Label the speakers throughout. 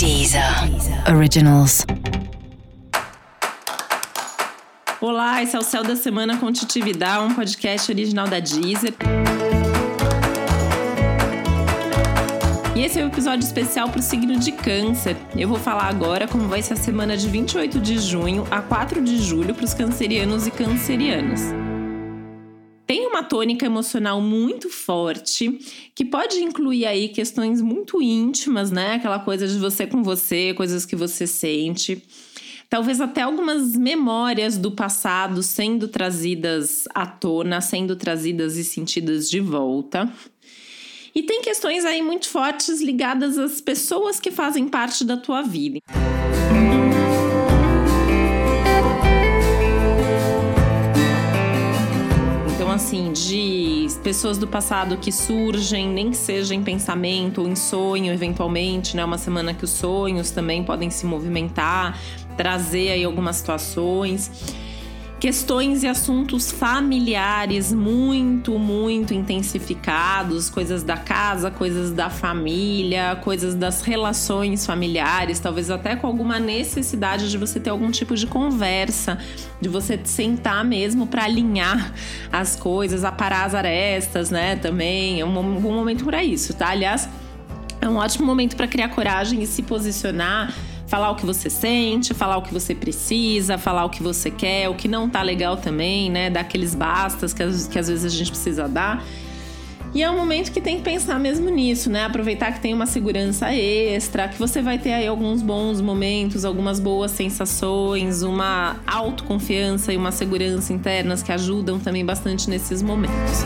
Speaker 1: Deezer Originals.
Speaker 2: Olá, esse é o Céu da Semana com Titividade, um podcast original da Deezer. E esse é o um episódio especial para o signo de Câncer. Eu vou falar agora como vai ser a semana de 28 de junho a 4 de julho para os cancerianos e cancerianas tem uma tônica emocional muito forte, que pode incluir aí questões muito íntimas, né? Aquela coisa de você com você, coisas que você sente. Talvez até algumas memórias do passado sendo trazidas à tona, sendo trazidas e sentidas de volta. E tem questões aí muito fortes ligadas às pessoas que fazem parte da tua vida. Assim, de pessoas do passado que surgem, nem que seja em pensamento ou em sonho, eventualmente, né? Uma semana que os sonhos também podem se movimentar, trazer aí algumas situações questões e assuntos familiares muito, muito intensificados, coisas da casa, coisas da família, coisas das relações familiares, talvez até com alguma necessidade de você ter algum tipo de conversa, de você sentar mesmo para alinhar as coisas, aparar as arestas, né? Também é um bom momento para isso, tá? Aliás, é um ótimo momento para criar coragem e se posicionar falar o que você sente, falar o que você precisa, falar o que você quer, o que não tá legal também, né? Dar aqueles bastas que, que às vezes a gente precisa dar. E é um momento que tem que pensar mesmo nisso, né? Aproveitar que tem uma segurança extra, que você vai ter aí alguns bons momentos, algumas boas sensações, uma autoconfiança e uma segurança internas que ajudam também bastante nesses momentos.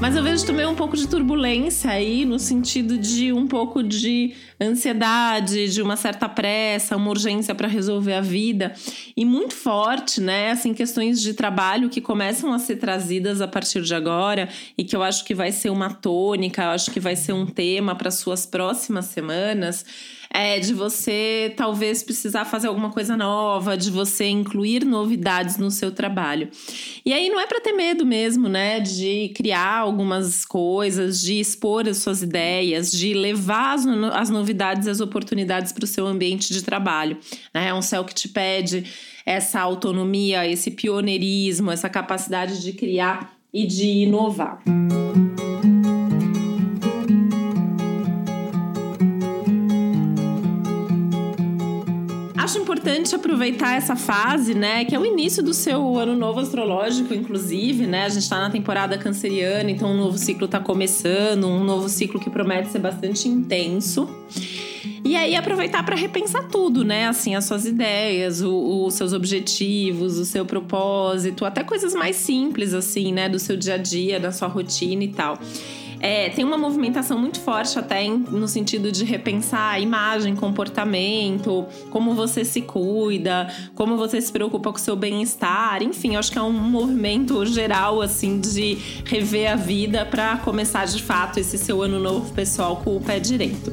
Speaker 2: Mas eu vejo também um pouco de turbulência aí, no sentido de um pouco de ansiedade, de uma certa pressa, uma urgência para resolver a vida. E muito forte, né? Assim, questões de trabalho que começam a ser trazidas a partir de agora e que eu acho que vai ser uma tônica, eu acho que vai ser um tema para suas próximas semanas é, de você talvez precisar fazer alguma coisa nova, de você incluir novidades no seu trabalho. E aí não é para ter medo mesmo, né? De criar algumas coisas, de expor as suas ideias, de levar as, novidades, as oportunidades para o seu ambiente de trabalho. Né? É um céu que te pede essa autonomia, esse pioneirismo, essa capacidade de criar e de inovar. Acho importante aproveitar essa fase, né? Que é o início do seu ano novo astrológico, inclusive, né? A gente está na temporada canceriana, então um novo ciclo está começando, um novo ciclo que promete ser bastante intenso. E aí aproveitar para repensar tudo, né? Assim, as suas ideias, os seus objetivos, o seu propósito, até coisas mais simples, assim, né? Do seu dia a dia, da sua rotina e tal. É, tem uma movimentação muito forte até em, no sentido de repensar a imagem, comportamento, como você se cuida, como você se preocupa com o seu bem-estar. Enfim, acho que é um movimento geral, assim, de rever a vida para começar de fato esse seu ano novo pessoal com o pé direito.